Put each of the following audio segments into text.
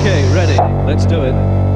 Okay, ready. Let's do it.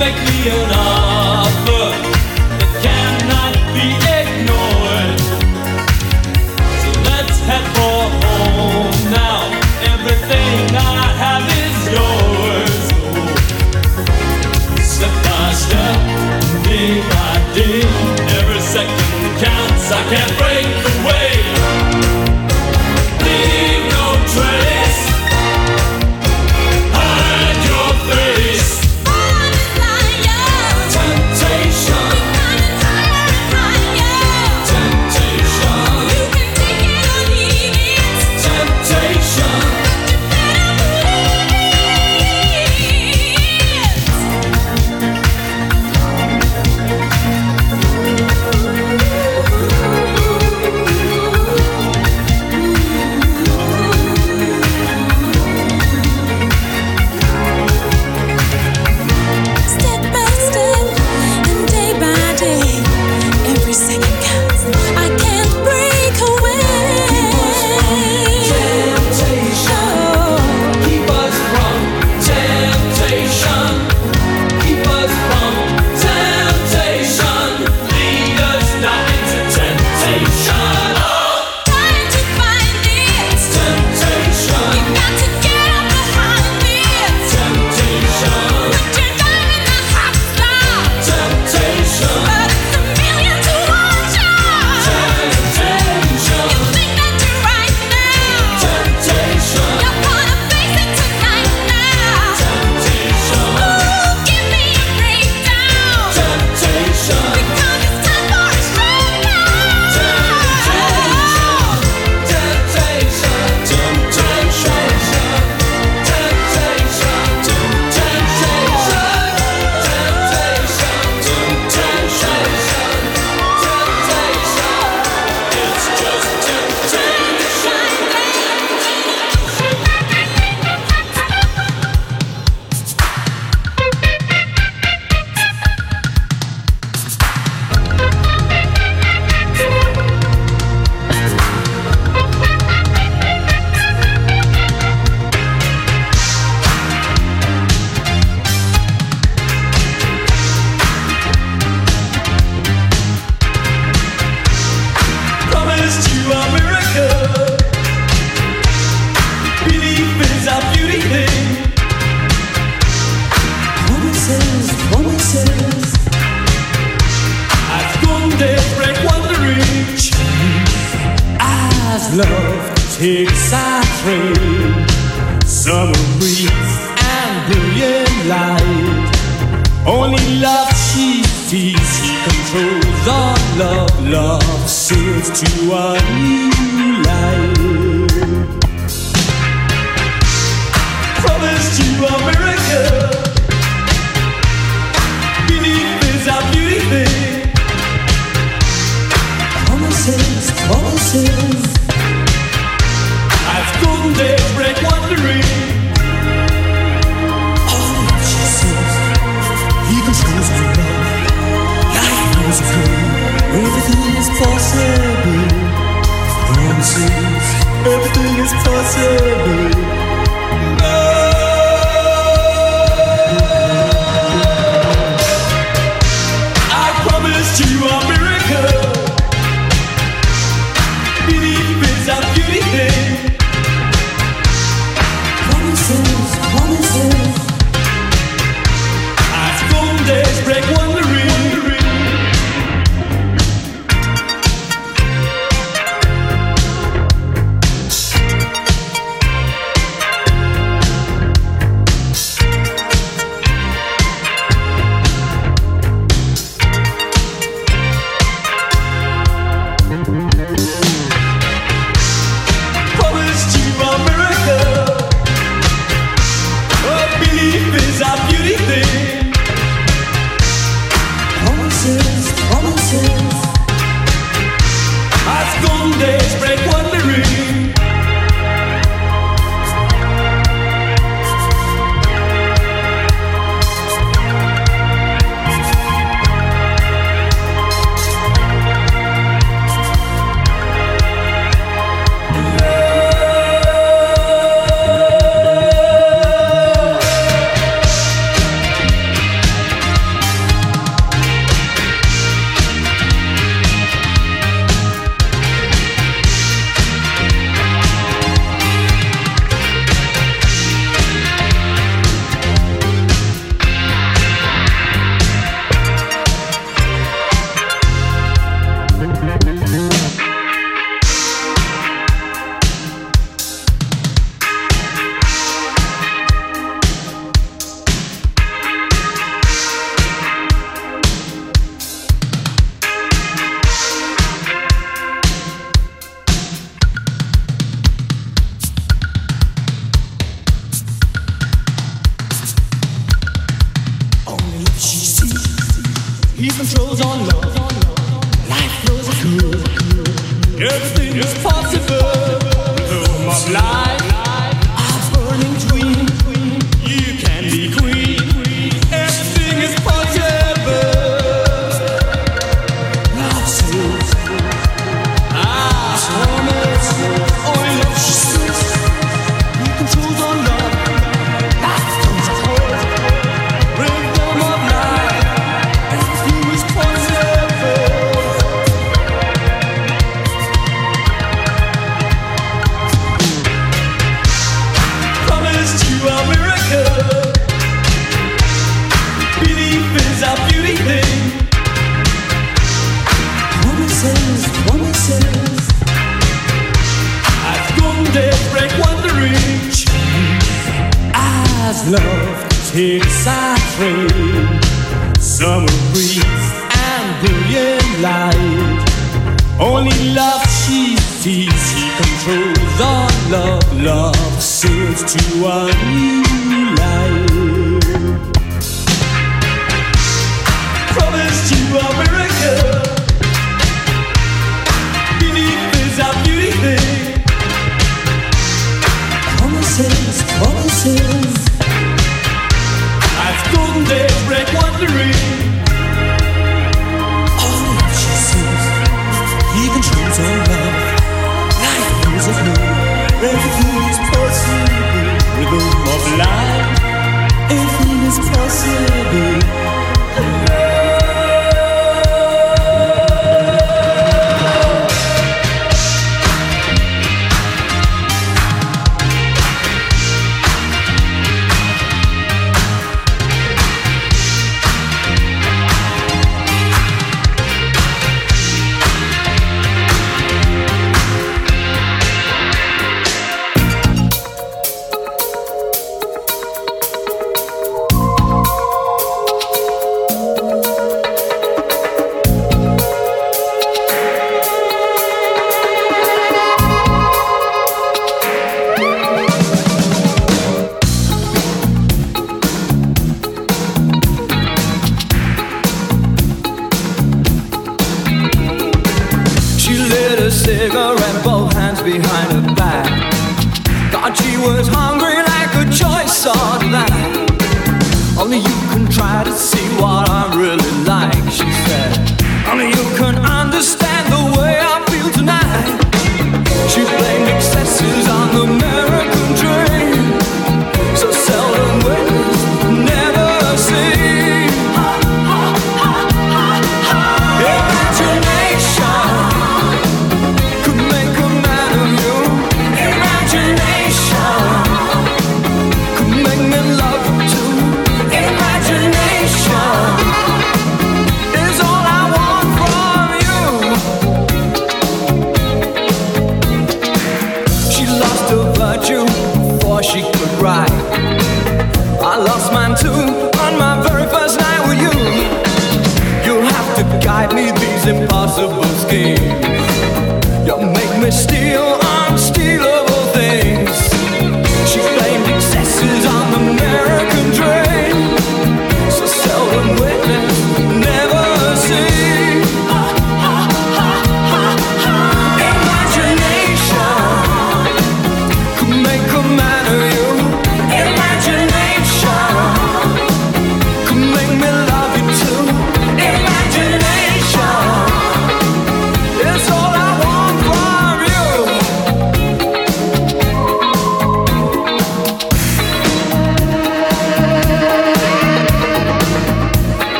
Got to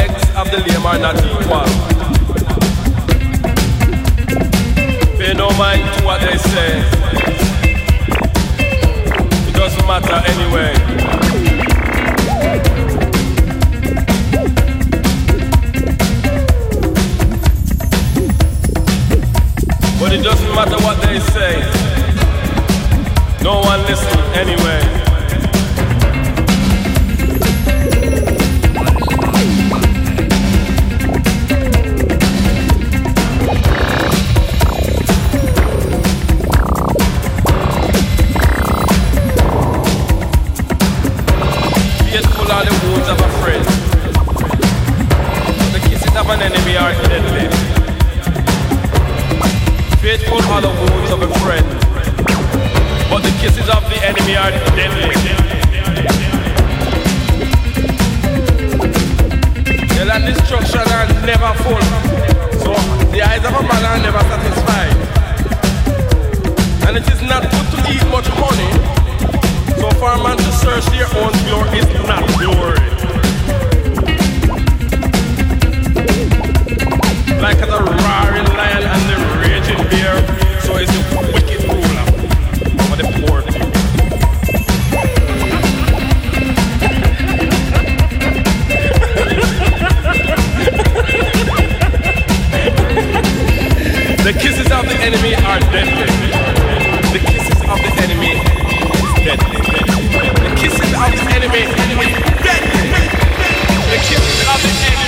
legs of the lame are not equal. Pay no mind to what they say. It doesn't matter anyway. But it doesn't matter what they say. No one listens anyway. Are never full, so the eyes of a man are never satisfied. And it is not good to eat much honey, so for man to search is not glory. Like a roaring lion and the raging bear, so is the wicked ruler The kisses of the enemy are deadly. The kisses of the enemy is deadly. The kisses of the enemy are deadly. The kisses of the enemy.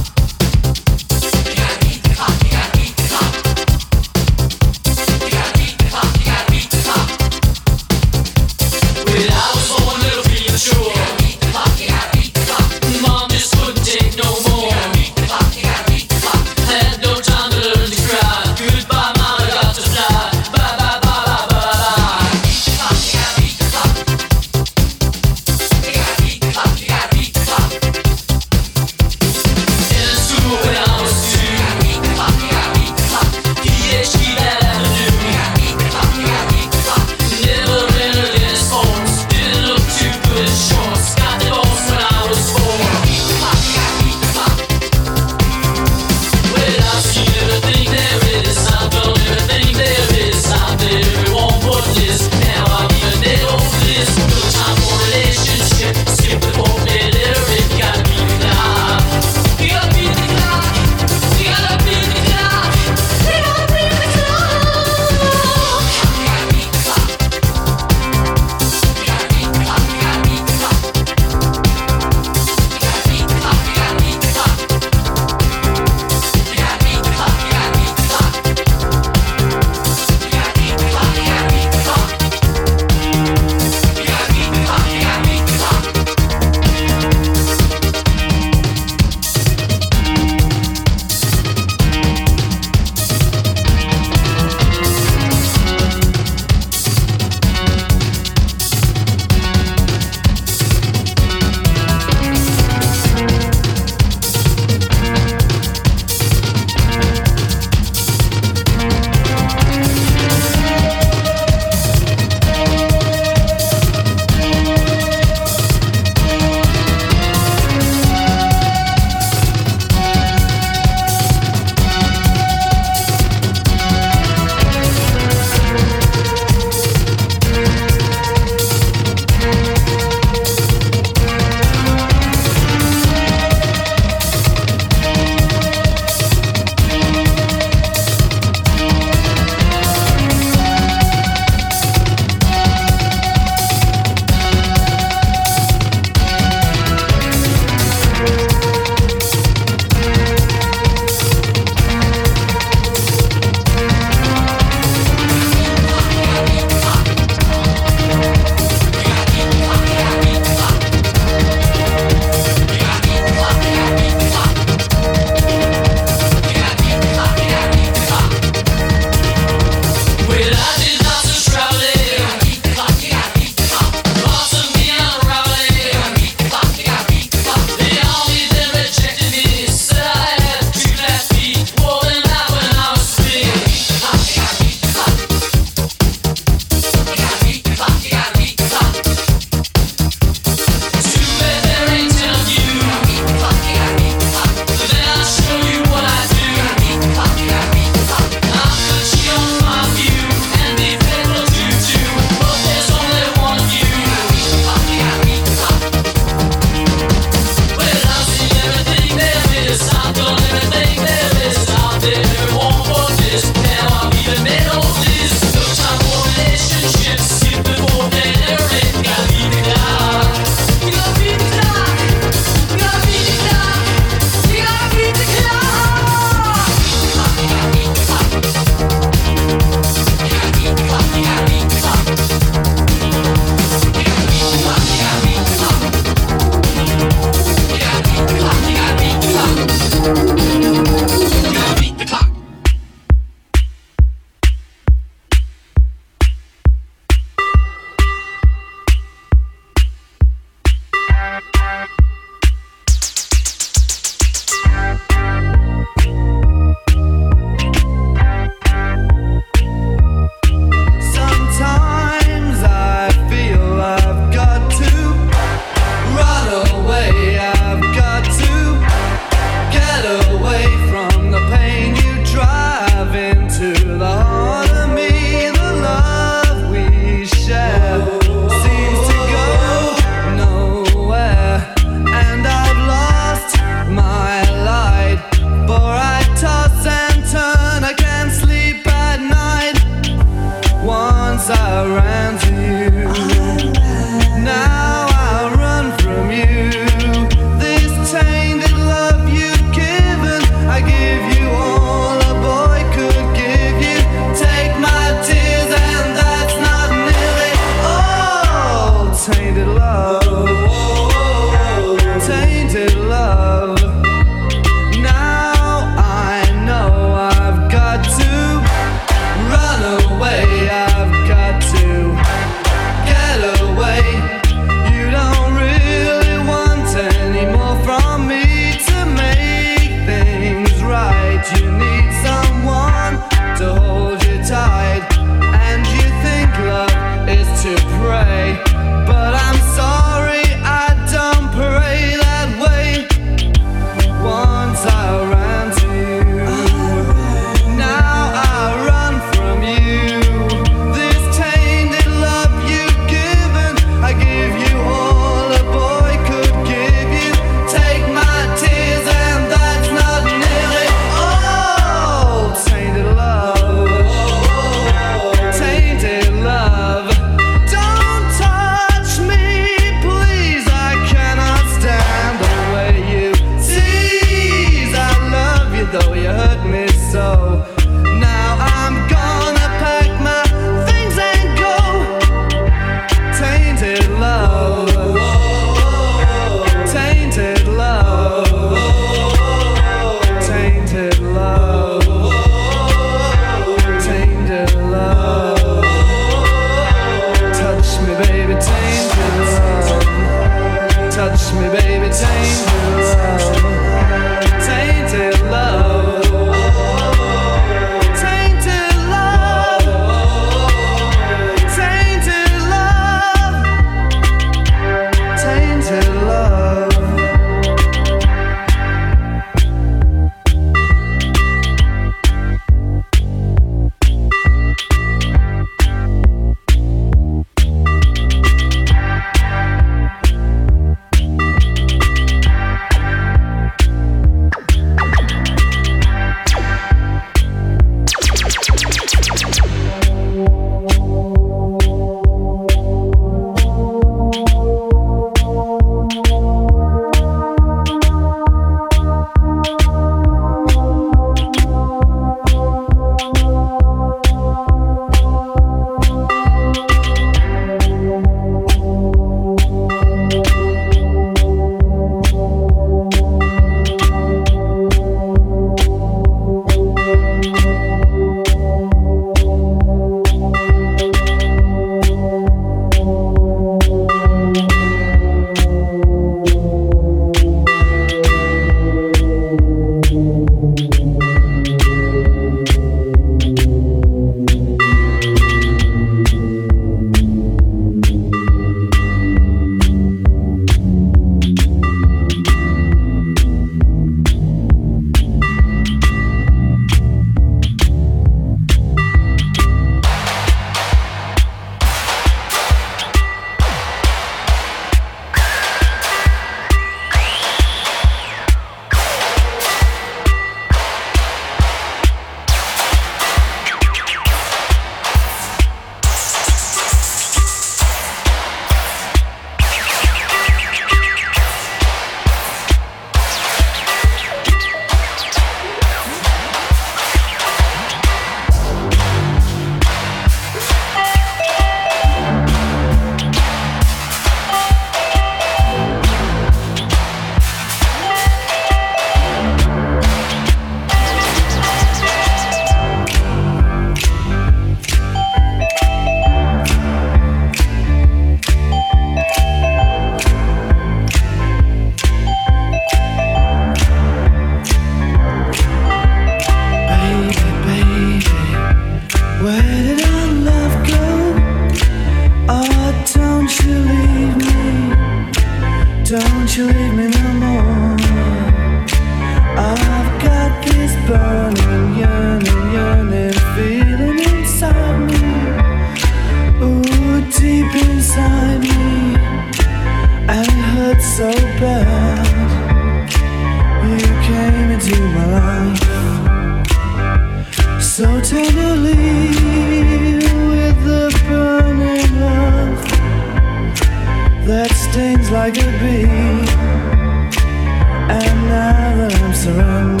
That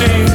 day.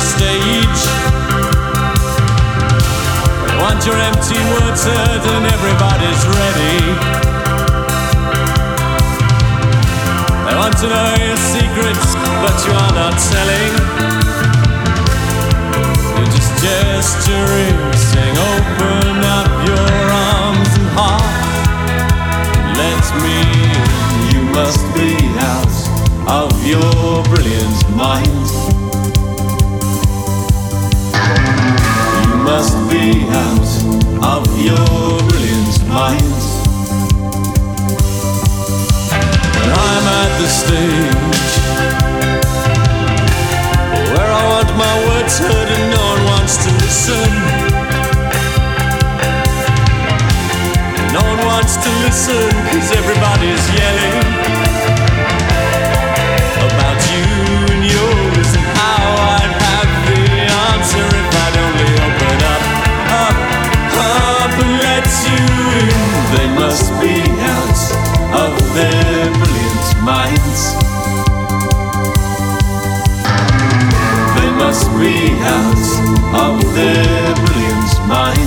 the stage. They want your empty words heard and everybody's ready. They want to know your secrets but you are not telling. You're just gesturing, saying, open up your arms and heart. Let me in. You must be out of your brilliant mind. must be out of your brilliant mind. When I'm at the stage where I want my words heard and no one wants to listen. No one wants to listen cause everybody's yelling. glory out of their brilliance. My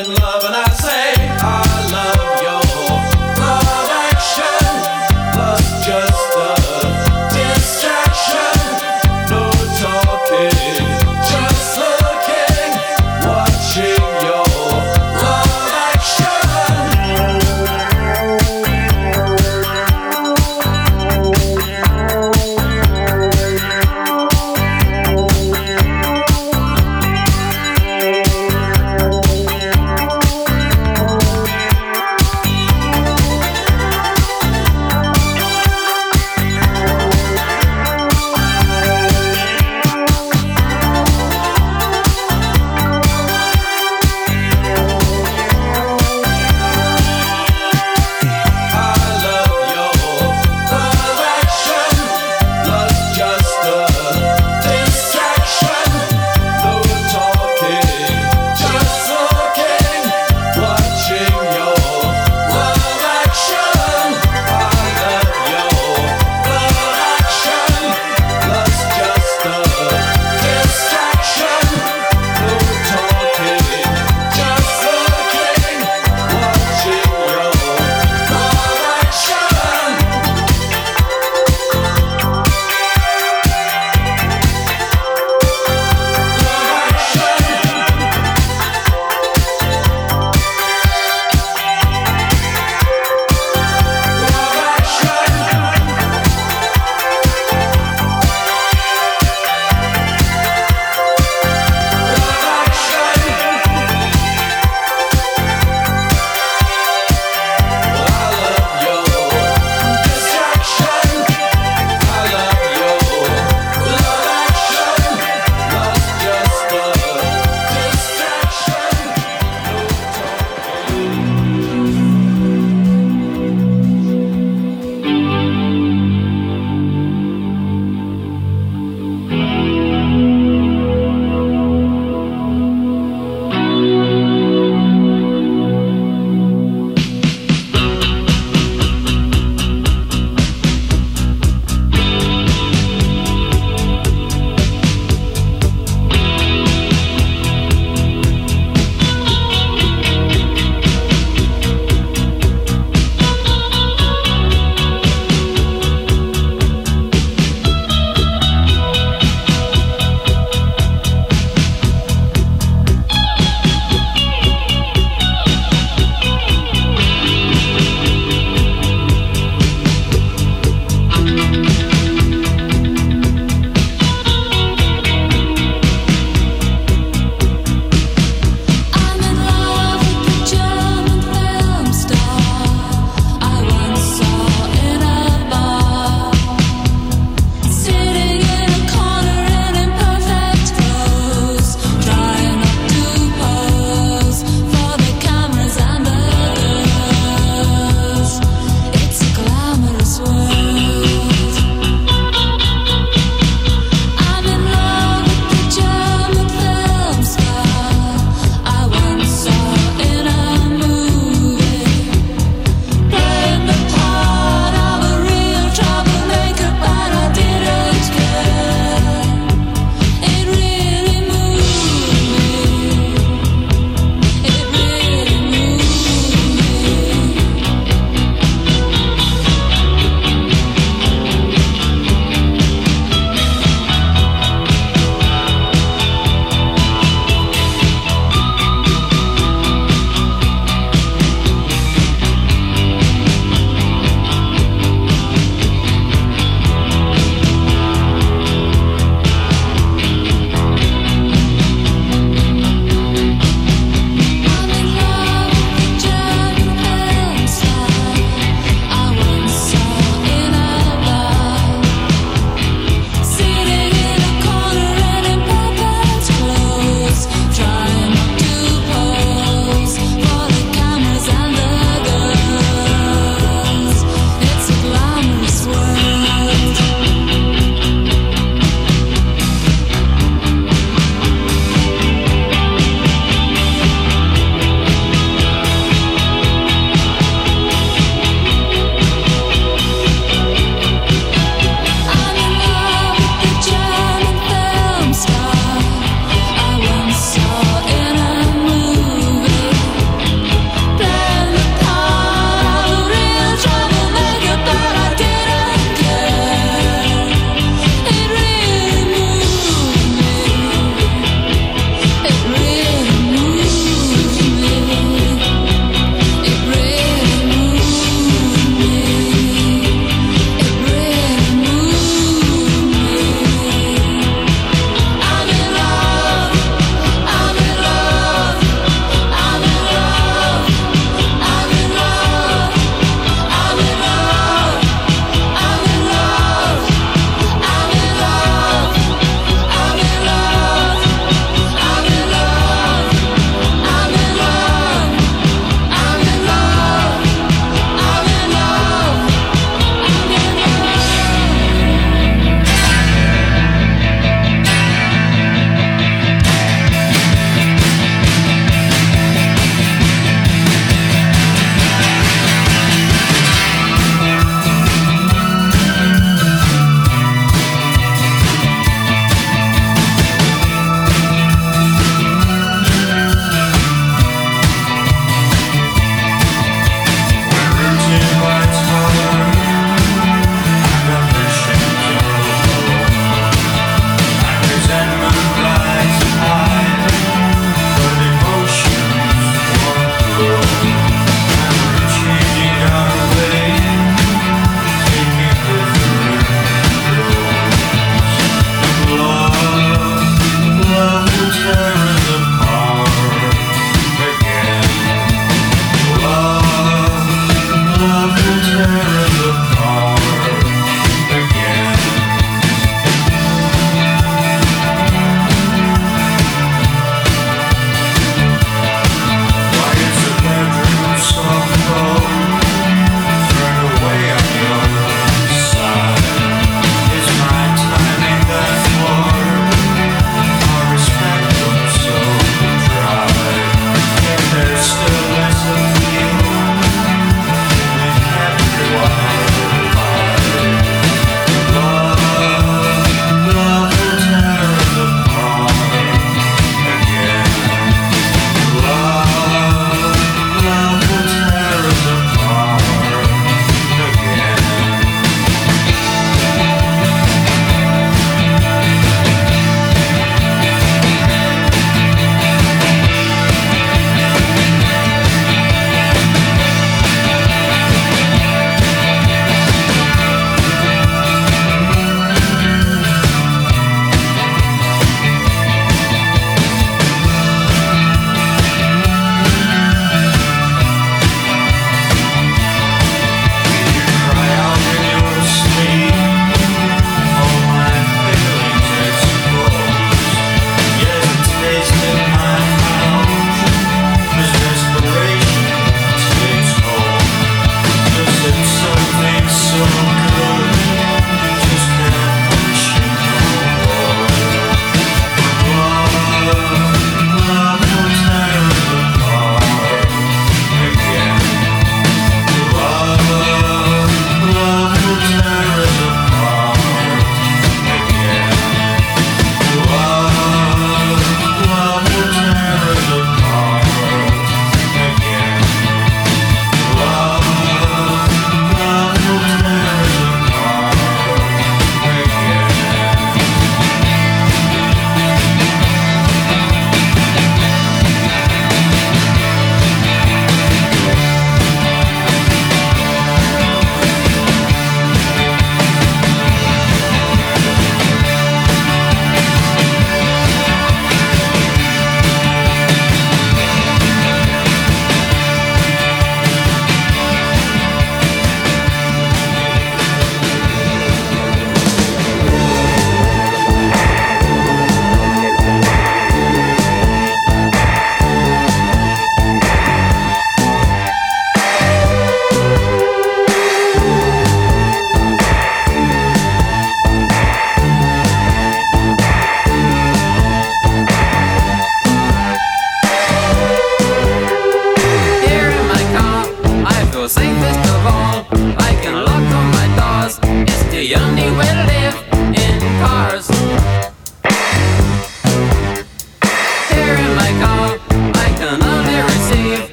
in love.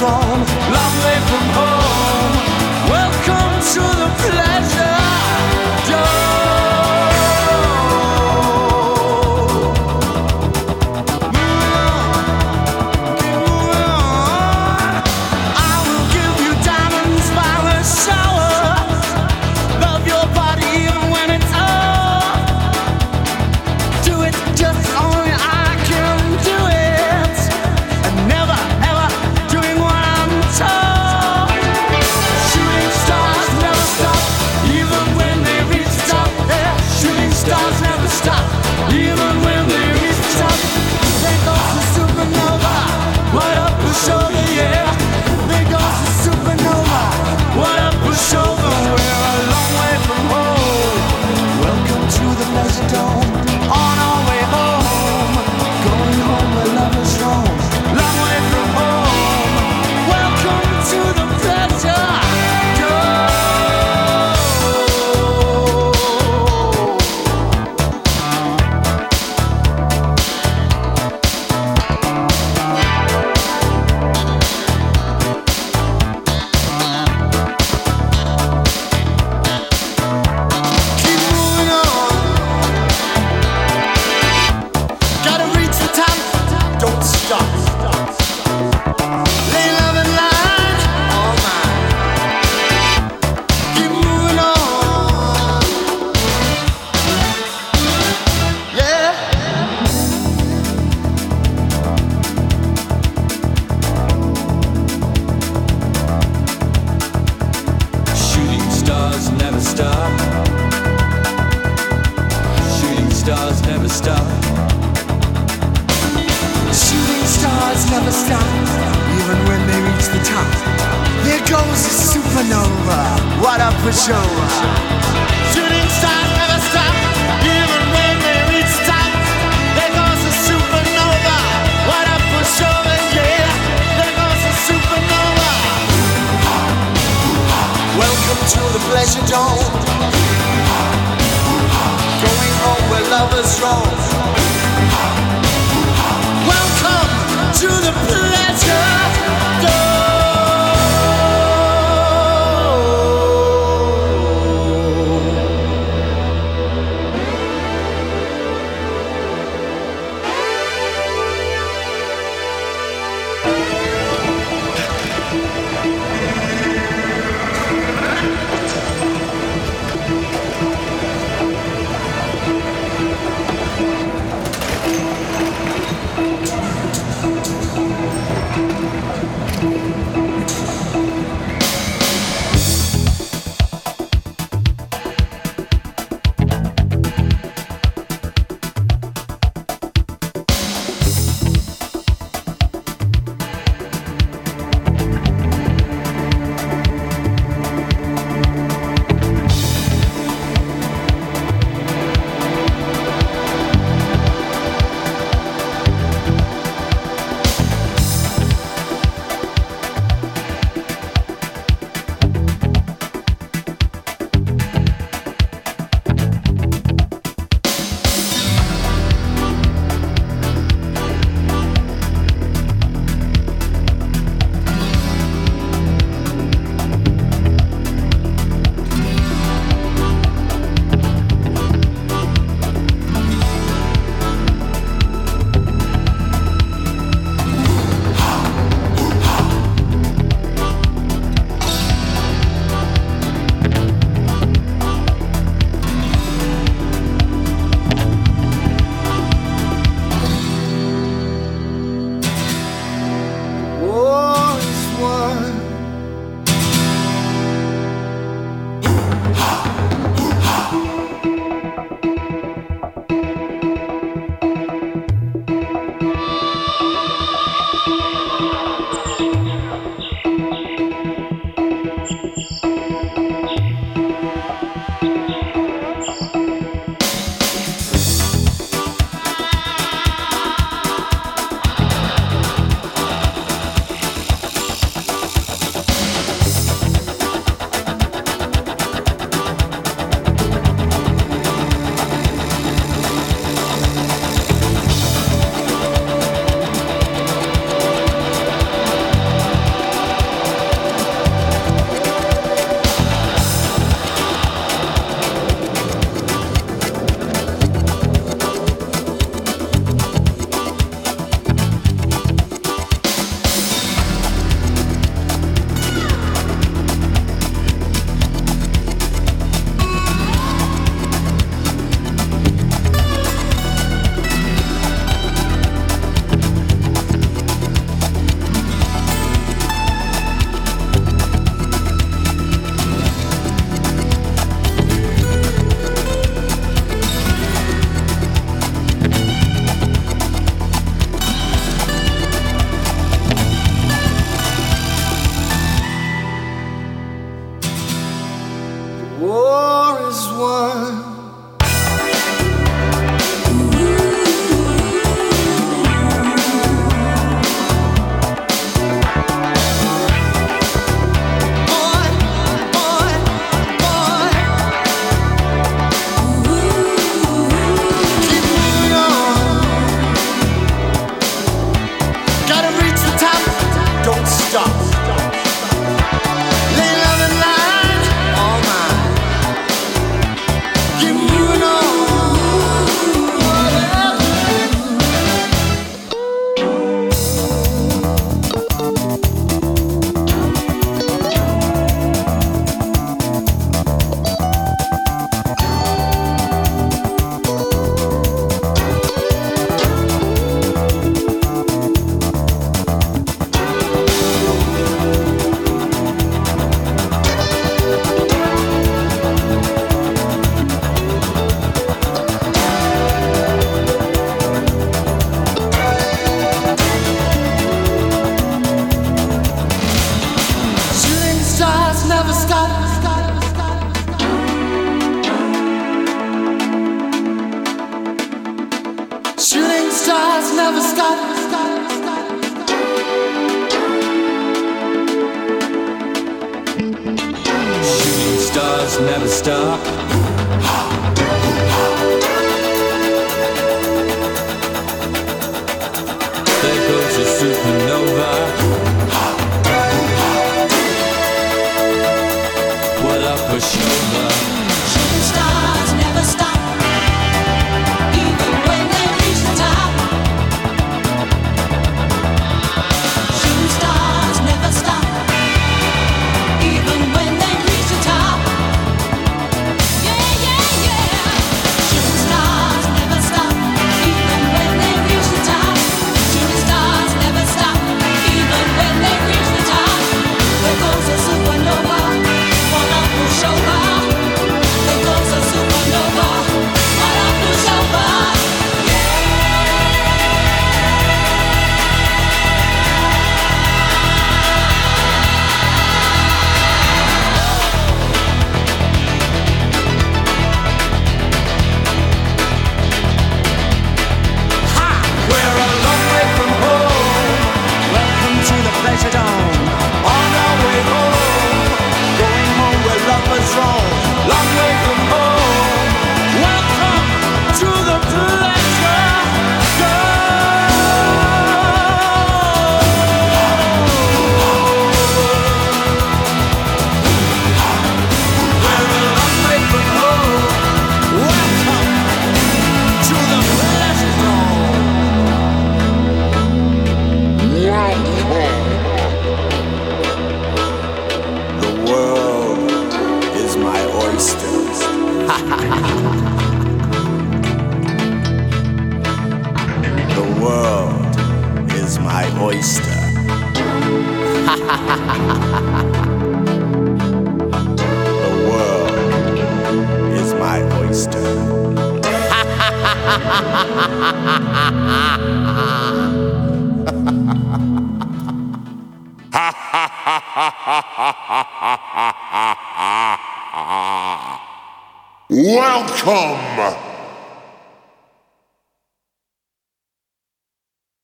Where